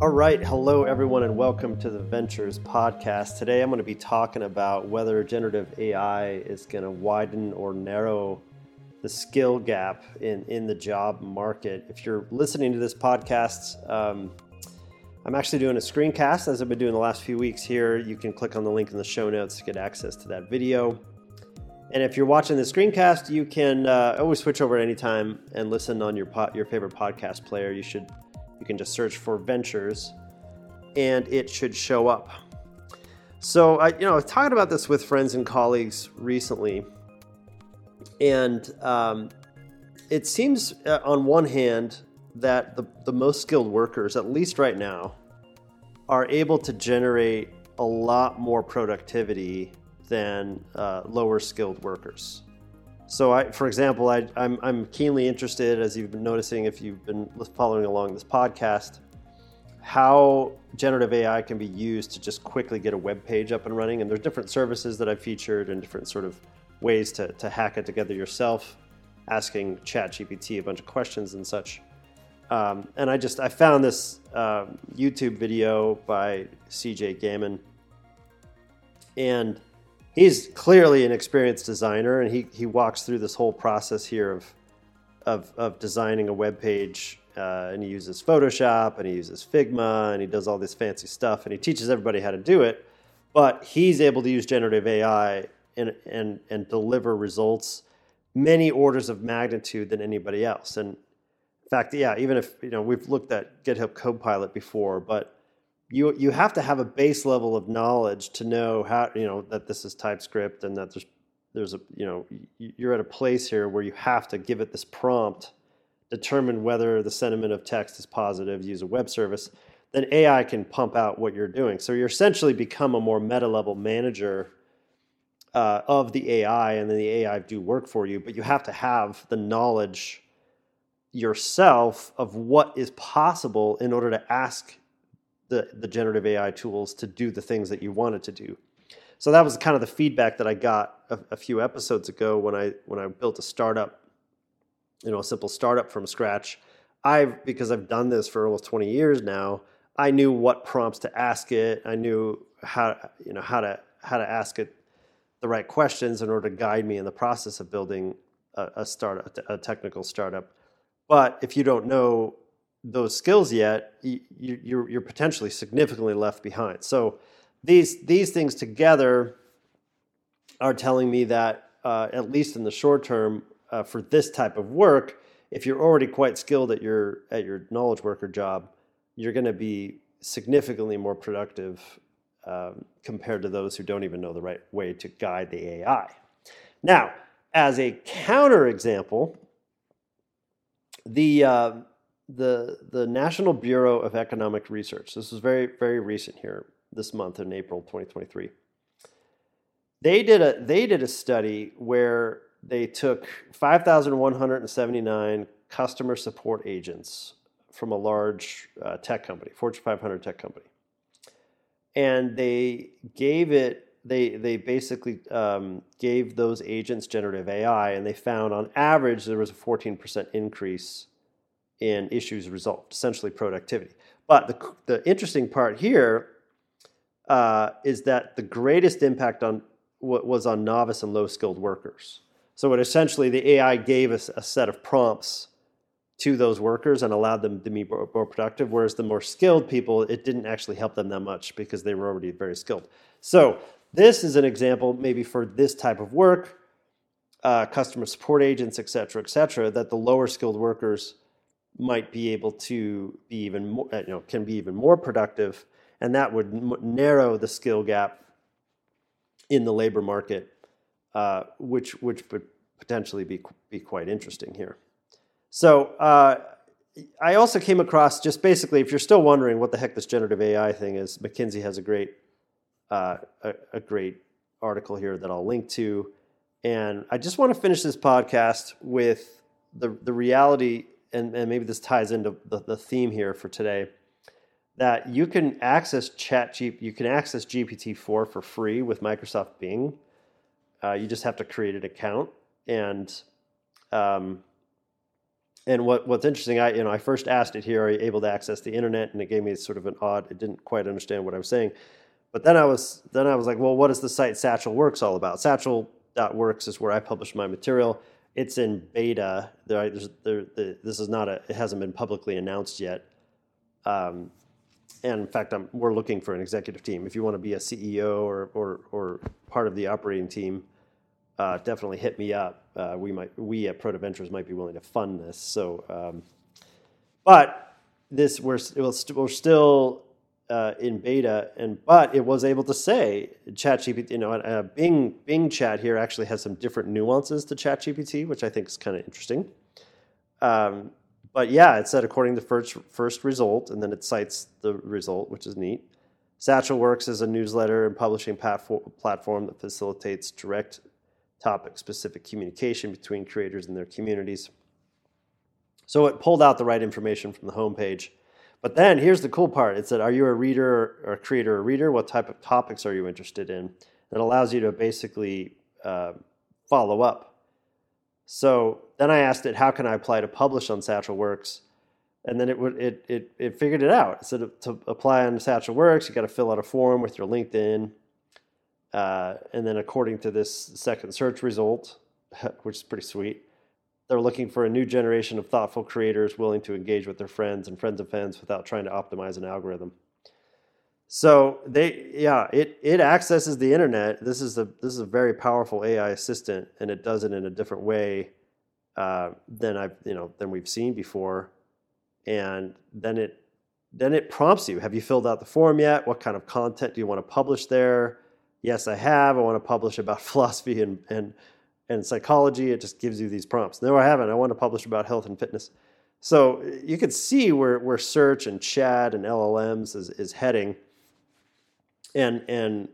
All right. Hello, everyone, and welcome to the Ventures podcast. Today, I'm going to be talking about whether generative AI is going to widen or narrow the skill gap in, in the job market. If you're listening to this podcast, um, I'm actually doing a screencast as I've been doing the last few weeks here. You can click on the link in the show notes to get access to that video. And if you're watching the screencast, you can uh, always switch over at any time and listen on your po- your favorite podcast player. You should you can just search for Ventures, and it should show up. So I, you know, I was talking about this with friends and colleagues recently, and um, it seems uh, on one hand that the, the most skilled workers, at least right now, are able to generate a lot more productivity than uh, lower skilled workers. So, I, for example, I, I'm, I'm keenly interested, as you've been noticing if you've been following along this podcast, how generative AI can be used to just quickly get a web page up and running. And there's different services that I've featured and different sort of ways to, to hack it together yourself, asking ChatGPT a bunch of questions and such. Um, and I just I found this uh, YouTube video by CJ Gammon, and he's clearly an experienced designer, and he he walks through this whole process here of of, of designing a web page. Uh, and he uses Photoshop and he uses Figma and he does all this fancy stuff and he teaches everybody how to do it. But he's able to use generative AI and, and, and deliver results many orders of magnitude than anybody else. And in fact, yeah, even if you know we've looked at GitHub Copilot before, but you you have to have a base level of knowledge to know how you know that this is TypeScript and that there's there's a you know you're at a place here where you have to give it this prompt, determine whether the sentiment of text is positive, use a web service, then AI can pump out what you're doing. So you're essentially become a more meta level manager uh, of the AI, and then the AI do work for you. But you have to have the knowledge yourself of what is possible in order to ask the, the generative AI tools to do the things that you wanted to do. So that was kind of the feedback that I got a, a, few episodes ago when I when I built a startup, you know, a simple startup from scratch. I because I've done this for almost 20 years now, I knew what prompts to ask it. I knew how you know how to how to ask it the right questions in order to guide me in the process of building a, a startup, a technical startup. But if you don't know those skills yet, you, you're, you're potentially significantly left behind. So these these things together are telling me that uh, at least in the short term, uh, for this type of work, if you're already quite skilled at your at your knowledge worker job, you're going to be significantly more productive um, compared to those who don't even know the right way to guide the AI. Now, as a counter example, the uh, the the National Bureau of Economic Research. This was very very recent here this month in April 2023. They did a they did a study where they took 5,179 customer support agents from a large uh, tech company, Fortune 500 tech company, and they gave it they they basically um, gave those agents generative AI, and they found on average there was a 14% increase in issues resolved, essentially productivity. But the the interesting part here uh, is that the greatest impact on was on novice and low skilled workers. So it essentially the AI gave us a set of prompts to those workers and allowed them to be more, more productive. Whereas the more skilled people, it didn't actually help them that much because they were already very skilled. So this is an example, maybe for this type of work, uh, customer support agents, et cetera, et cetera, that the lower skilled workers might be able to be even more, uh, you know, can be even more productive, and that would m- narrow the skill gap in the labor market, uh, which which would potentially be be quite interesting here. So uh, I also came across just basically, if you're still wondering what the heck this generative AI thing is, McKinsey has a great uh, a, a, great article here that I'll link to. And I just want to finish this podcast with the, the reality, and, and maybe this ties into the, the theme here for today, that you can access Chat you can access GPT-4 for free with Microsoft Bing. Uh, you just have to create an account, and um, and what, what's interesting, I you know I first asked it here, are you able to access the internet? And it gave me sort of an odd. It didn't quite understand what I was saying, but then I was then I was like, well, what is the site Satchel Works all about? Satchel.works is where I publish my material. It's in beta. There, there, this is not a. It hasn't been publicly announced yet. Um, and in fact, I'm, we're looking for an executive team. If you want to be a CEO or or, or part of the operating team, uh, definitely hit me up. Uh, we might we at Proto Ventures might be willing to fund this. So, um, but this we're st- we're still uh, in beta, and but it was able to say ChatGPT. You know, uh, Bing Bing Chat here actually has some different nuances to ChatGPT, which I think is kind of interesting. Um, but yeah, it said according to first first result, and then it cites the result, which is neat. Satchel Works is a newsletter and publishing platform that facilitates direct topic specific communication between creators and their communities. So it pulled out the right information from the homepage. But then here's the cool part it said, Are you a reader or a creator or reader? What type of topics are you interested in? It allows you to basically uh, follow up. So then I asked it, How can I apply to publish on Satchel Works? And then it would it it, it figured it out. It said to apply on Satchel Works, you got to fill out a form with your LinkedIn, uh, and then, according to this second search result, which is pretty sweet, they're looking for a new generation of thoughtful creators willing to engage with their friends and friends of fans without trying to optimize an algorithm. So they, yeah, it it accesses the internet. This is a this is a very powerful AI assistant, and it does it in a different way uh, than I've you know than we've seen before. And then it then it prompts you: Have you filled out the form yet? What kind of content do you want to publish there? yes, I have. I want to publish about philosophy and, and, and psychology. It just gives you these prompts. No, I haven't. I want to publish about health and fitness. So you can see where, where search and chat and LLMs is, is heading. And, and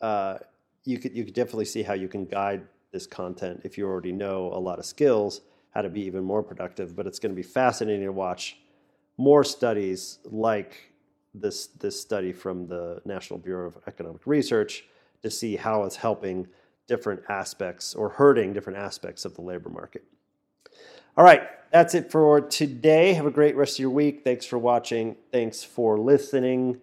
uh, you, could, you could definitely see how you can guide this content if you already know a lot of skills, how to be even more productive. But it's going to be fascinating to watch more studies like this, this study from the National Bureau of Economic Research to see how it's helping different aspects or hurting different aspects of the labor market. All right, that's it for today. Have a great rest of your week. Thanks for watching. Thanks for listening.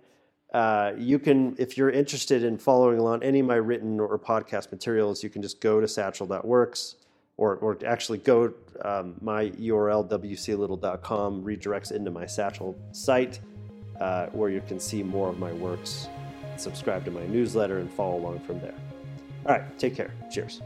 Uh, you can, if you're interested in following along any of my written or podcast materials, you can just go to satchel.works or, or actually go um, my URL, wclittle.com, redirects into my Satchel site uh, where you can see more of my works subscribe to my newsletter and follow along from there. All right, take care. Cheers.